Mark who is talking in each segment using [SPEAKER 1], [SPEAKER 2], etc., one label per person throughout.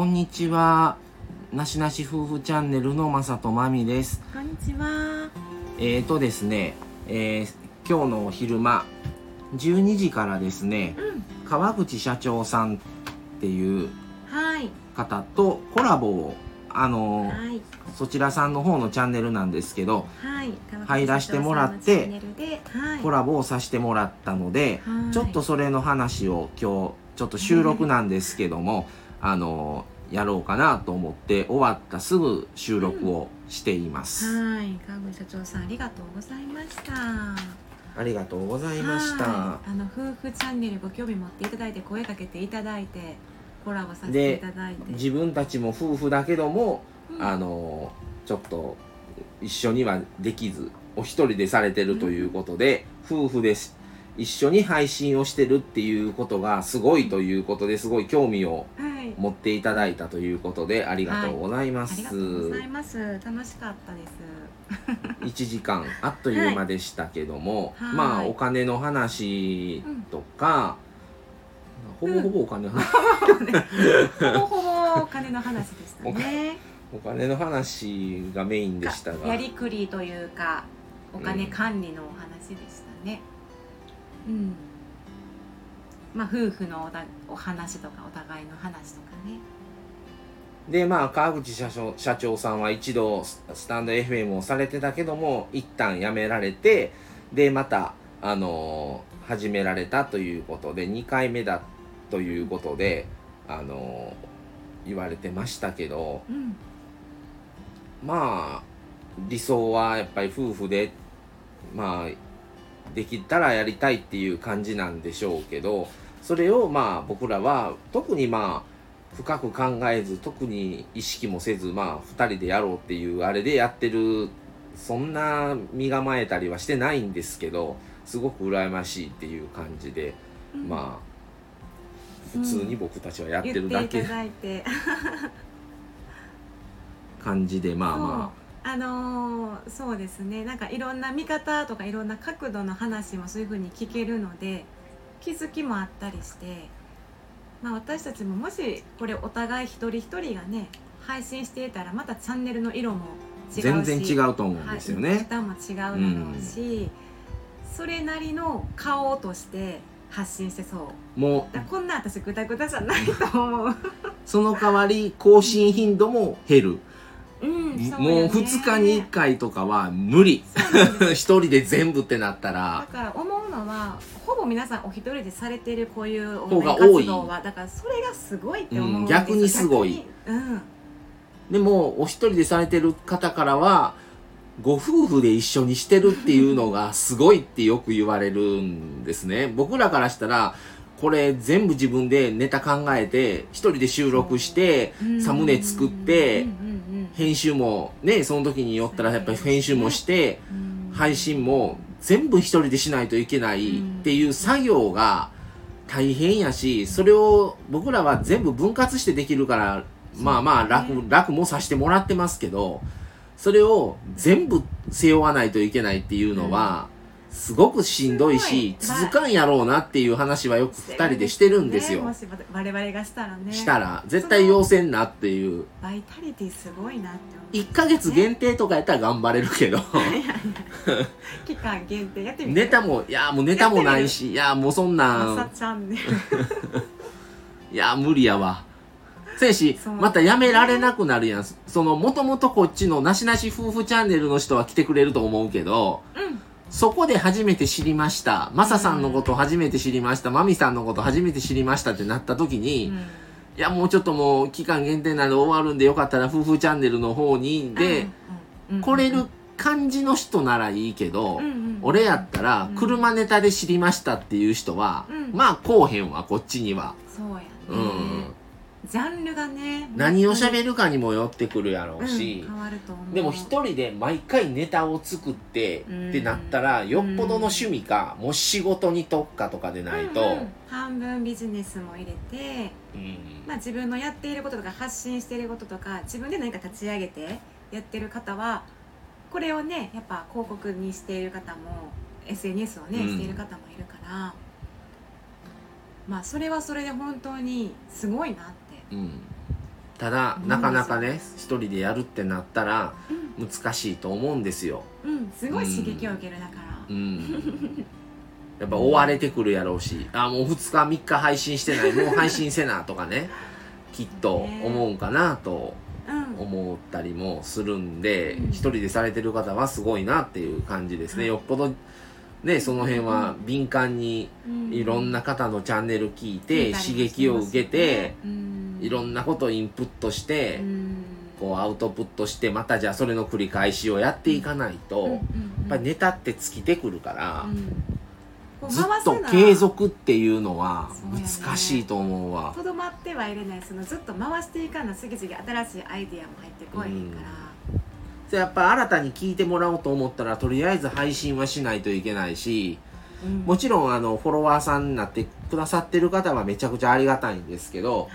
[SPEAKER 1] こんにちは。なしなし夫婦チャンネルのまさとまみです。
[SPEAKER 2] こんにちは。
[SPEAKER 1] えーとですね、えー今日のお昼間、12時からですね、
[SPEAKER 2] うん。
[SPEAKER 1] 川口社長さんっていう
[SPEAKER 2] はい。
[SPEAKER 1] 方とコラボを、あのー
[SPEAKER 2] はい。
[SPEAKER 1] そちらさんの方のチャンネルなんですけど、
[SPEAKER 2] はい。
[SPEAKER 1] 入らしてもらって
[SPEAKER 2] はい。
[SPEAKER 1] コラボをさせてもらったので、
[SPEAKER 2] はい
[SPEAKER 1] ちょっとそれの話を今日、ちょっと収録なんですけども、あのーやろうかなと思って終わったすぐ収録をしています。
[SPEAKER 2] はい。川口社長さんありがとうございました。
[SPEAKER 1] ありがとうございました。
[SPEAKER 2] はいあの夫婦チャンネルご興味持っていただいて声かけていただいてコラボさせていただいて。
[SPEAKER 1] 自分たちも夫婦だけども、
[SPEAKER 2] うん
[SPEAKER 1] あのちょっと一緒にはできずお一人でされてるということで、夫婦です一緒に配信をしてるっていうことがすごいということですごい興味を
[SPEAKER 2] はい。
[SPEAKER 1] 持っていただいたということでありがとうございます、
[SPEAKER 2] ありがとうございます。楽しかったです。
[SPEAKER 1] 1時間あっという間でしたけども、
[SPEAKER 2] はい
[SPEAKER 1] まあ
[SPEAKER 2] はい
[SPEAKER 1] お金の話とか、ほぼほぼお金の話、
[SPEAKER 2] ほぼほぼお金の話でしたね。
[SPEAKER 1] お金の話がメインでしたが
[SPEAKER 2] やりくりというかお金管理のお話でしたねうん、まあ夫婦のおだお話とかお互いの話とかね。
[SPEAKER 1] でまあ川口社長社長さんは一度ススタンド FM をされてたけども一旦辞められてでまたあのー始められたということで2回目だということであのー言われてましたけど
[SPEAKER 2] うん。
[SPEAKER 1] まあ理想はやっぱり夫婦でまあできたらやりたいっていう感じなんでしょうけどそれをまあ僕らは特にまあ深く考えず特に意識もせずまあ2人でやろうっていうあれでやってるそんな身構えたりはしてないんですけどすごく羨ましいっていう感じで、
[SPEAKER 2] うん。
[SPEAKER 1] まあ普通に僕たちはやってるだけ。
[SPEAKER 2] ただいて。
[SPEAKER 1] 感じでまあま
[SPEAKER 2] そうあのーそうですねなんかいろんな見方とかいろんな角度の話もそういうふうに聞けるので気づきもあったりして、まあ、私たちももしこれお互い一人一人がね配信していたらまたチャンネルの色も違うし
[SPEAKER 1] 全然違うと思うんですよ
[SPEAKER 2] はい、
[SPEAKER 1] ね。
[SPEAKER 2] 歌も違うだろうし、それなりの顔として発信してそう
[SPEAKER 1] もう
[SPEAKER 2] こんな私グダグダじゃないと思う、
[SPEAKER 1] その代わり更新頻度も減る。もう
[SPEAKER 2] よね。
[SPEAKER 1] 2日に1回とかは無理。一人で全部ってなった
[SPEAKER 2] だ
[SPEAKER 1] ら、
[SPEAKER 2] から思うのはほぼ皆さんお一人でされてるこういう応
[SPEAKER 1] 方が
[SPEAKER 2] 援
[SPEAKER 1] 多い。
[SPEAKER 2] だからそれがすごいって思うんです、
[SPEAKER 1] うん逆にすごい。でもお一人でされてる方からは、ご夫婦で一緒にしてるっていうのがすごいってよく言われるんですね。僕らからしたら、これ全部自分でネタ考えて、一人で収録して、サムネ作って編集もね、その時によったらやっぱり編集もして、配信も全部一人でしないといけないっていう作業が大変やし、それを僕らは全部分割してできるから、まあまあ楽、楽もさせてもらってますけど、それを全部背負わないといけないっていうのは、すごくしんどいし、
[SPEAKER 2] すごい。
[SPEAKER 1] 続かんやろうなっていう話はよく二人でしてるんですよ。
[SPEAKER 2] ねも。し我々がしたらね。
[SPEAKER 1] したら、絶対要せんなっていう。
[SPEAKER 2] バイタリティすごいなって
[SPEAKER 1] 1ヶ月限定とかやったら頑張れるけど、
[SPEAKER 2] 期間限定やってみて。
[SPEAKER 1] ネタも、いや、もうネタもないし、いや、もうそんなん、
[SPEAKER 2] 朝チャンネル
[SPEAKER 1] いや、無理やわ。せやし
[SPEAKER 2] そう、
[SPEAKER 1] またやめられなくなるやん。その、もともとこっちのなしなし夫婦チャンネルの人は来てくれると思うけど、
[SPEAKER 2] うん
[SPEAKER 1] そこで初めて知りました。マサさんのこと初めて知りました。マミさんのこと初めて知りましたってなった時に、いや、もうちょっともう期間限定なんで終わるんでよかったら夫婦チャンネルの方に、で、
[SPEAKER 2] うんうん
[SPEAKER 1] 来れる感じの人ならいいけど、
[SPEAKER 2] うんうん
[SPEAKER 1] 俺やったら
[SPEAKER 2] うん
[SPEAKER 1] 車ネタで知りましたっていう人は、
[SPEAKER 2] うん
[SPEAKER 1] まあこうへんわ、こっちには。
[SPEAKER 2] そうやね、
[SPEAKER 1] うん。
[SPEAKER 2] ジャンルがね
[SPEAKER 1] 何を
[SPEAKER 2] る
[SPEAKER 1] 喋るかにもよってくるやろうし、
[SPEAKER 2] 変わると思う。
[SPEAKER 1] でも一人で毎回ネタを作って
[SPEAKER 2] うん。
[SPEAKER 1] ってなったら、よっぽどの趣味か、もう仕事に特化とかでないと、
[SPEAKER 2] うんうん。半分ビジネスも入れて、
[SPEAKER 1] うん。
[SPEAKER 2] まあ、自分のやっていることとか発信していることとか自分で何か立ち上げてやってる方はこれをねやっぱ広告にしている方も SNS をね、
[SPEAKER 1] うん。
[SPEAKER 2] している方もいるからまあそれはそれで本当にすごいなって
[SPEAKER 1] うん。ただ
[SPEAKER 2] うん。
[SPEAKER 1] なかなかね一人でやるってなったら難しいと思うんですよ。
[SPEAKER 2] うん。すごい刺激を受けるだから。
[SPEAKER 1] うん。やっぱ追われてくるやろうし。あもう2日3日配信してない。もう配信せなとかね。きっと思うんかなと
[SPEAKER 2] うん。
[SPEAKER 1] 思ったりもするんで
[SPEAKER 2] うん。
[SPEAKER 1] 一人でされてる方はすごいなっていう感じですね。よっぽどねその辺は敏感に
[SPEAKER 2] うん
[SPEAKER 1] いろんな方のチャンネル聞い
[SPEAKER 2] 聞
[SPEAKER 1] て刺激を受けて
[SPEAKER 2] うん。
[SPEAKER 1] いろんなことをインプットして
[SPEAKER 2] うん。
[SPEAKER 1] こうアウトプットしてまたじゃあそれの繰り返しをやっていかないとやっぱりネタって尽きてくるからずっと継続っていうのは難しいと思うわ。
[SPEAKER 2] とどまってはいれない。そのずっと回していかな次々新しいアイディアも入ってこえへんから、
[SPEAKER 1] でやっぱ新たに聞いてもらおうと思ったらとりあえず配信はしないといけないし
[SPEAKER 2] うん。
[SPEAKER 1] もちろんあのフォロワーさんになってくださってる方はめちゃくちゃありがたいんですけど
[SPEAKER 2] はい。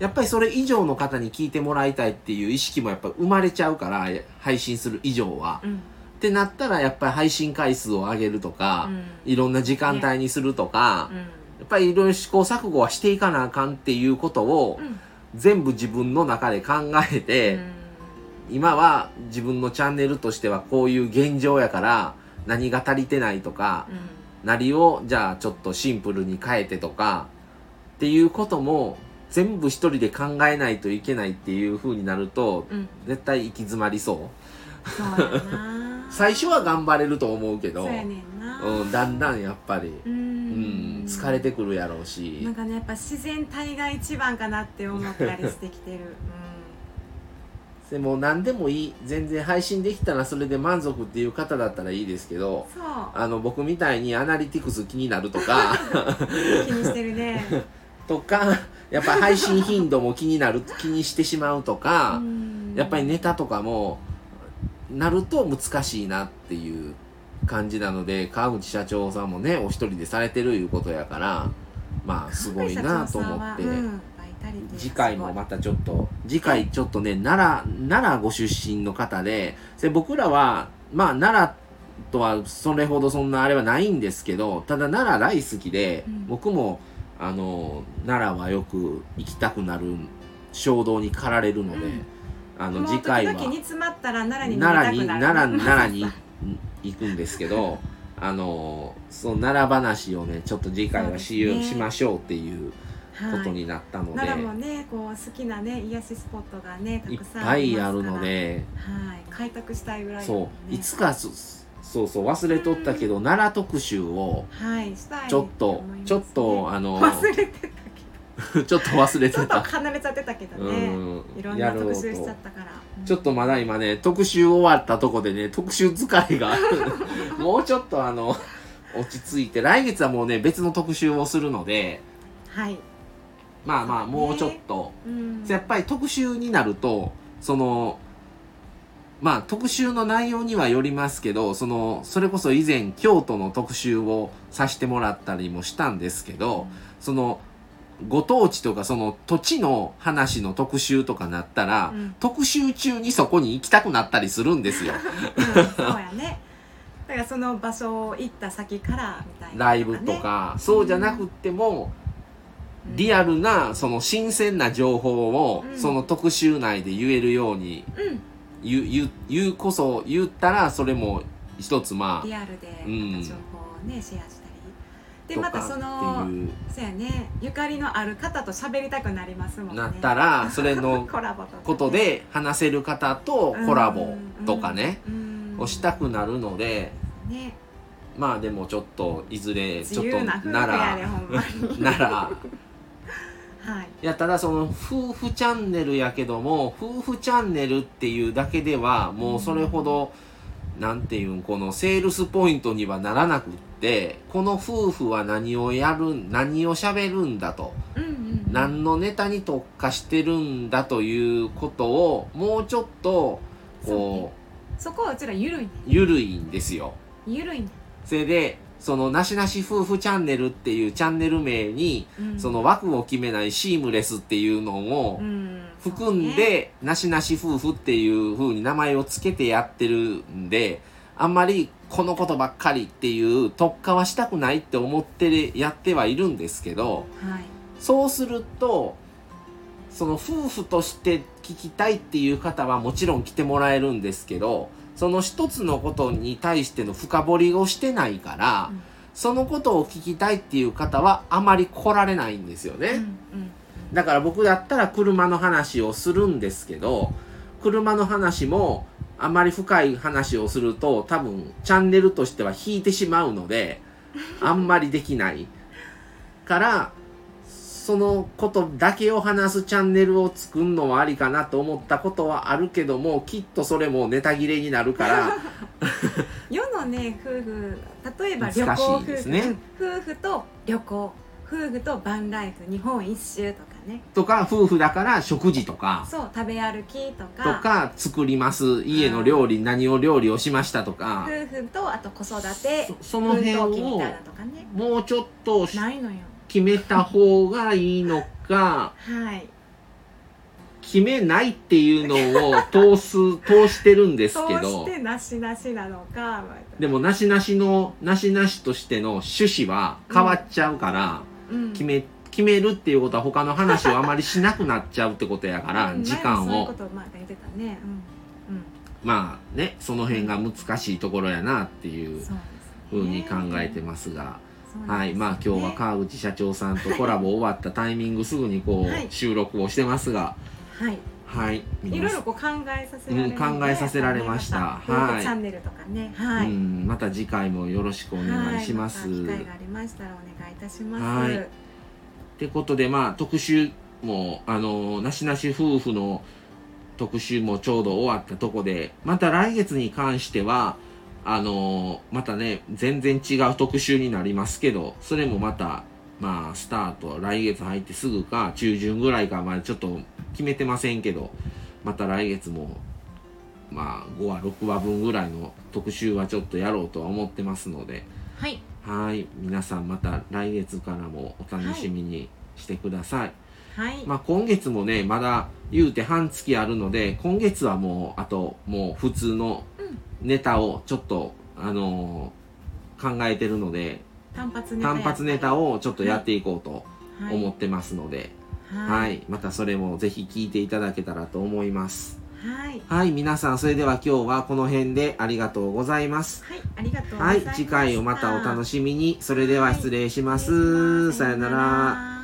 [SPEAKER 1] やっぱりそれ以上の方に聞いてもらいたいっていう意識もやっぱ生まれちゃうから配信する以上は。
[SPEAKER 2] うん。
[SPEAKER 1] ってなったらやっぱり配信回数を上げるとか、
[SPEAKER 2] うん。
[SPEAKER 1] いろんな時間帯にするとか、
[SPEAKER 2] うん。
[SPEAKER 1] やっぱりいろいろ試行錯誤はしていかなあかんっていうことを
[SPEAKER 2] うん。
[SPEAKER 1] 全部自分の中で考えて、今は自分のチャンネルとしてはこういう現状やから何が足りてないとか、
[SPEAKER 2] うん。
[SPEAKER 1] 何をじゃあちょっとシンプルに変えてとかっていうことも全部一人で考えないといけないっていう風になると
[SPEAKER 2] うん。
[SPEAKER 1] 絶対行き詰まりそう。
[SPEAKER 2] そう
[SPEAKER 1] 最初は頑張れると思うけど
[SPEAKER 2] そうんな。
[SPEAKER 1] うん、だんだんやっぱり、
[SPEAKER 2] う
[SPEAKER 1] うんん、疲れてくるやろうし。
[SPEAKER 2] なんかねやっぱ自然体が一番かなって思ったりしてきてる、
[SPEAKER 1] でも何でもいい。全然配信できたらそれで満足っていう方だったらいいですけどあの僕みたいにアナリティクス気になるとか
[SPEAKER 2] 気にしてるね。
[SPEAKER 1] とかやっぱ配信頻度も気になる気にしてしまうとか、やっぱりネタとかもなると難しいなっていう感じなので川口社長さんもねお一人でされてるいうことやからまあすごいなと思って。
[SPEAKER 2] うん
[SPEAKER 1] 次回もまたちょっと次回ちょっとね奈良奈良ご出身の方でで僕らはまあ奈良とはそれほどそんなあれはないんですけどただ奈良大好きで、
[SPEAKER 2] うん。
[SPEAKER 1] 僕もあの奈良はよく行きたくなる衝動に駆られるので、
[SPEAKER 2] うん。
[SPEAKER 1] あの次回は
[SPEAKER 2] 時々煮詰まったら奈良に
[SPEAKER 1] 奈良に奈良奈良に行くんですけどあのその奈良話をねちょっと次回はし,、
[SPEAKER 2] そうですね。
[SPEAKER 1] しましょうっていう
[SPEAKER 2] はい
[SPEAKER 1] ことになったので。
[SPEAKER 2] 奈良もねこう好きなね癒しスポットがねた
[SPEAKER 1] いっ
[SPEAKER 2] くさん
[SPEAKER 1] ぱいある
[SPEAKER 2] りますから。
[SPEAKER 1] ので、
[SPEAKER 2] はい。開拓したいぐらいだもん
[SPEAKER 1] そう、
[SPEAKER 2] ね
[SPEAKER 1] いつかそそうそう忘れとったけど、奈良特集を
[SPEAKER 2] はいしたい
[SPEAKER 1] ちょっと、
[SPEAKER 2] ね
[SPEAKER 1] ちょっとあの
[SPEAKER 2] 忘れてたけ
[SPEAKER 1] ちょっと忘れ
[SPEAKER 2] どちょっと
[SPEAKER 1] てた
[SPEAKER 2] 離れちゃってたけど
[SPEAKER 1] う
[SPEAKER 2] ね
[SPEAKER 1] ん。
[SPEAKER 2] いろんな特集しちゃ
[SPEAKER 1] と
[SPEAKER 2] ったから。うん。
[SPEAKER 1] ちょっとまだ今ね特集終わったとこでね特集疲れが。もうちょっとあの落ち着いて。来月はもうね別の特集をするので。
[SPEAKER 2] はい
[SPEAKER 1] まあまあもうちょっと、
[SPEAKER 2] うん。
[SPEAKER 1] やっぱり特集になるとそのまあ特集の内容にはよりますけどそのそれこそ以前京都の特集をさせてもらったりもしたんですけどそのご当地とかその土地の話の特集とかなったら、
[SPEAKER 2] うん。
[SPEAKER 1] 特集中にそこに行きたくなったりするんですよ。
[SPEAKER 2] うん。そうやね。だからその場所を行った先からみたいな
[SPEAKER 1] ライブとかそうじゃなくっても、リアルなその新鮮な情報を、
[SPEAKER 2] うん。
[SPEAKER 1] その特集内で言えるように
[SPEAKER 2] うん。
[SPEAKER 1] 言う言う言うこそ言ったらそれも一つま
[SPEAKER 2] リアルで情報をね、シェアしたり。で
[SPEAKER 1] と
[SPEAKER 2] またそ
[SPEAKER 1] か
[SPEAKER 2] のそうやねゆかりのある方と喋りたくなりますもんね。
[SPEAKER 1] なったらそれの ことで話せる方とコラボとかね、
[SPEAKER 2] うん。うん
[SPEAKER 1] をしたくなるので
[SPEAKER 2] ね。
[SPEAKER 1] まあでもちょっといずれちょっと
[SPEAKER 2] 自由な夫 はい。
[SPEAKER 1] いやただその夫婦チャンネルやけども夫婦チャンネルっていうだけではもうそれほど、なんていうんこのセールスポイントにはならなくってこの夫婦は何をやる何を喋るんだと。
[SPEAKER 2] うんうんうん。
[SPEAKER 1] 何のネタに特化してるんだということをもうちょっとこ
[SPEAKER 2] そこはうちらゆるいね
[SPEAKER 1] う緩いんですよ。
[SPEAKER 2] ゆるいね
[SPEAKER 1] それでそのなしなし夫婦チャンネルっていうチャンネル名に
[SPEAKER 2] うん。
[SPEAKER 1] その枠を決めないシームレスっていうのを
[SPEAKER 2] うん。
[SPEAKER 1] 含んで、なしなし夫婦っていう風に名前を付けてやってるんで、あんまりこのことばっかりっていう特化はしたくないって思ってやってはいるんですけど、
[SPEAKER 2] はい。
[SPEAKER 1] そうすると、その夫婦として聞きたいっていう方はもちろん来てもらえるんですけどその一つのことに対しての深掘りをしてないから、
[SPEAKER 2] うん
[SPEAKER 1] そのことを聞きたいっていう方はあまり来られないんですよね。
[SPEAKER 2] うんうん
[SPEAKER 1] だから僕だったら車の話をするんですけど車の話もあまり深い話をすると多分チャンネルとしては引いてしまうのであんまりできないからそのことだけを話すチャンネルを作るのはありかなと思ったことはあるけどもきっとそれもネタ切れになるから。
[SPEAKER 2] 世のね夫婦例えば旅行夫婦、
[SPEAKER 1] ね
[SPEAKER 2] うん夫婦と旅行夫婦とバンライフ日本一周とかね。
[SPEAKER 1] とか夫婦だから食事とか。
[SPEAKER 2] そう食べ歩きとか。
[SPEAKER 1] とか作ります。家の料理何を料理をしましたとか。
[SPEAKER 2] 夫婦とあと子育て
[SPEAKER 1] そその辺を
[SPEAKER 2] ね。
[SPEAKER 1] もうちょっと
[SPEAKER 2] ないのよ
[SPEAKER 1] 決めた方がいいのか
[SPEAKER 2] はい。
[SPEAKER 1] 決めないっていうのを通す 通してるんですけど。
[SPEAKER 2] てなしなしなのか
[SPEAKER 1] でもなしなしのなしなしとしての趣旨は変わっちゃうから、
[SPEAKER 2] うん。
[SPEAKER 1] 決め決めるっていうことは他の話をあまりしなくなっちゃうってことやから、
[SPEAKER 2] うん
[SPEAKER 1] 時間を。
[SPEAKER 2] まあ言ってたね。
[SPEAKER 1] その辺が難しいところやなっていうふうに考えてますが。はい、まあ今日は川口社長さんとコラボ終わったタイミングすぐにこう、
[SPEAKER 2] はい。
[SPEAKER 1] 収録をしてますが、
[SPEAKER 2] はい。
[SPEAKER 1] はい、
[SPEAKER 2] いろいろこう考えさせられ
[SPEAKER 1] うん考えさせられました。はい。
[SPEAKER 2] チャンネルとかね、はい。
[SPEAKER 1] うん、また次回もよろしくお願いします。
[SPEAKER 2] はい、また機会がありましたらお願いいたします。
[SPEAKER 1] はい。ってことでまあ特集もあのなしなし夫婦の特集もちょうど終わったとこでまた来月に関してはあのまたね全然違う特集になりますけどそれもまたまあスタート来月入ってすぐか中旬ぐらいかまあちょっと決めてませんけどまた来月もまあ5話6話分ぐらいの特集はちょっとやろうとは思ってますので。
[SPEAKER 2] はい、
[SPEAKER 1] はい、皆さんまた来月からもお楽しみにしてください。
[SPEAKER 2] はい、
[SPEAKER 1] まあ今月もね、まだ言うて半月あるので、今月はもう、あともう普通のネタをちょっと、あのー考えてるので、
[SPEAKER 2] 単発ネタ
[SPEAKER 1] 単発ネタをちょっとやっていこうと
[SPEAKER 2] はい
[SPEAKER 1] 思ってますので、
[SPEAKER 2] はい、
[SPEAKER 1] はい、またそれもぜひ聞いていただけたらと思います。
[SPEAKER 2] はい、
[SPEAKER 1] はい、皆さんそれでは今日はこの辺でありがとうございます。
[SPEAKER 2] はい、ありがとうござ
[SPEAKER 1] はい。次回をまたお楽しみに。それでは失礼します。さよなら。
[SPEAKER 2] ら。